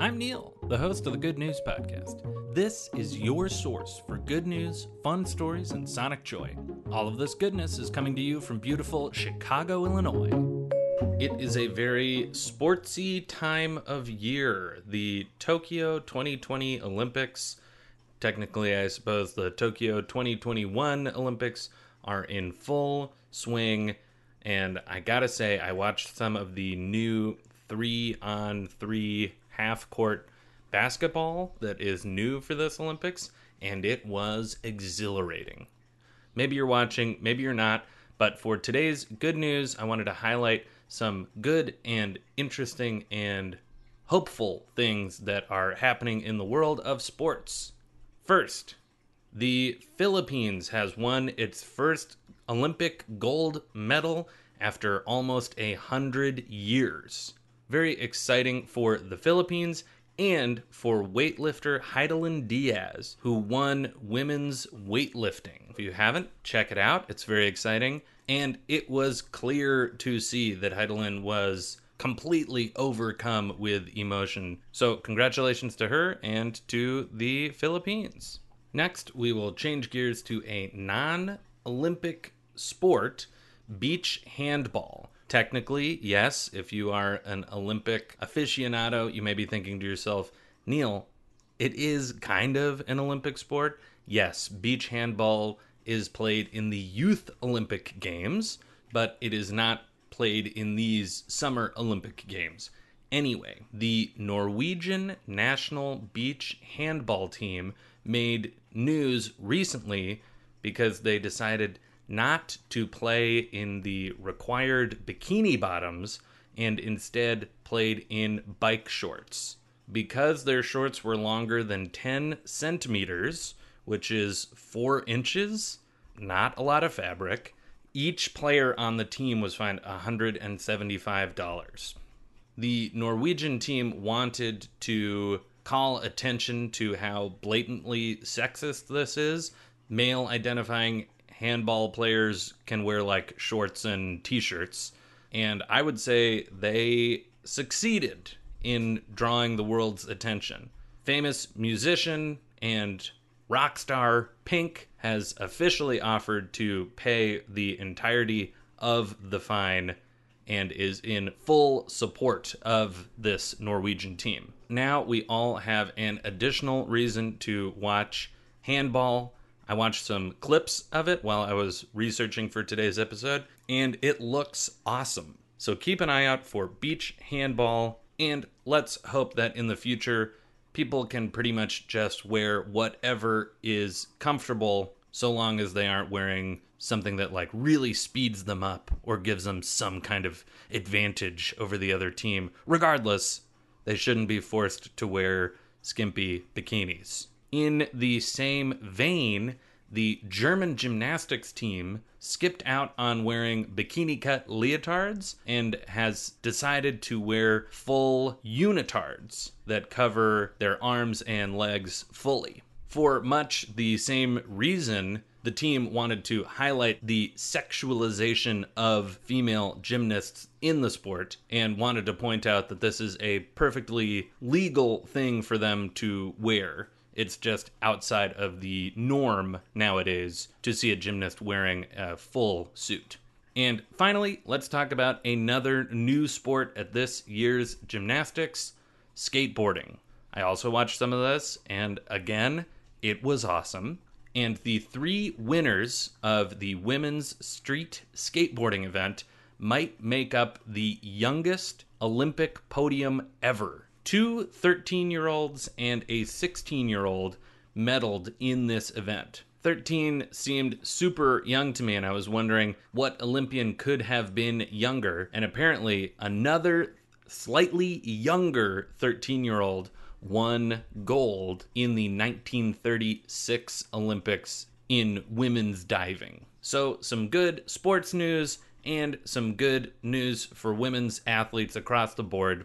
I'm Neil, the host of the Good News Podcast. This is your source for good news, fun stories, and sonic joy. All of this goodness is coming to you from beautiful Chicago, Illinois. It is a very sportsy time of year. The Tokyo 2020 Olympics, technically, I suppose the Tokyo 2021 Olympics, are in full swing. And I gotta say, I watched some of the new three on three half court basketball that is new for this Olympics, and it was exhilarating. Maybe you're watching, maybe you're not, but for today's good news, I wanted to highlight some good and interesting and hopeful things that are happening in the world of sports. First, the Philippines has won its first Olympic gold medal after almost a hundred years. Very exciting for the Philippines and for weightlifter Hidilyn Diaz, who won women's weightlifting. If you haven't, check it out. It's very exciting. And it was clear to see that Hidilyn was completely overcome with emotion. So, congratulations to her and to the Philippines. Next, we will change gears to a non Olympic sport beach handball. Technically, yes, if you are an Olympic aficionado, you may be thinking to yourself, Neil, it is kind of an Olympic sport. Yes, beach handball is played in the Youth Olympic Games, but it is not played in these Summer Olympic Games. Anyway, the Norwegian national beach handball team made news recently because they decided not to play in the required bikini bottoms and instead played in bike shorts. Because their shorts were longer than 10 centimeters, which is 4 inches, not a lot of fabric, each player on the team was fined $175. The Norwegian team wanted to call attention to how blatantly sexist this is. Male identifying handball players can wear like shorts and t-shirts. And i would say they succeeded in drawing the world's attention. Famous musician and rock star pink has officially offered to pay the entirety of the fine and is in full support of this norwegian team. Now we all have an additional reason to watch handball I watched some clips of it while I was researching for today's episode, and it looks awesome. So keep an eye out for beach handball, and let's hope that in the future, people can pretty much just wear whatever is comfortable so long as they aren't wearing something that like really speeds them up or gives them some kind of advantage over the other team. Regardless, they shouldn't be forced to wear skimpy bikinis. In the same vein, the German gymnastics team skipped out on wearing bikini cut leotards and has decided to wear full unitards that cover their arms and legs fully. For much the same reason, the team wanted to highlight the sexualization of female gymnasts in the sport and wanted to point out that this is a perfectly legal thing for them to wear. It's just outside of the norm nowadays to see a gymnast wearing a full suit. And finally, let's talk about another new sport at this year's gymnastics skateboarding. I also watched some of this, and again, it was awesome. And the three winners of the women's street skateboarding event might make up the youngest Olympic podium ever Two 13 year olds and a 16 year old medaled in this event. 13 seemed super young to me, and I was wondering what Olympian could have been younger. And apparently, another slightly younger 13 year old won gold in the 1936 Olympics in women's diving. So, some good sports news and some good news for women's athletes across the board.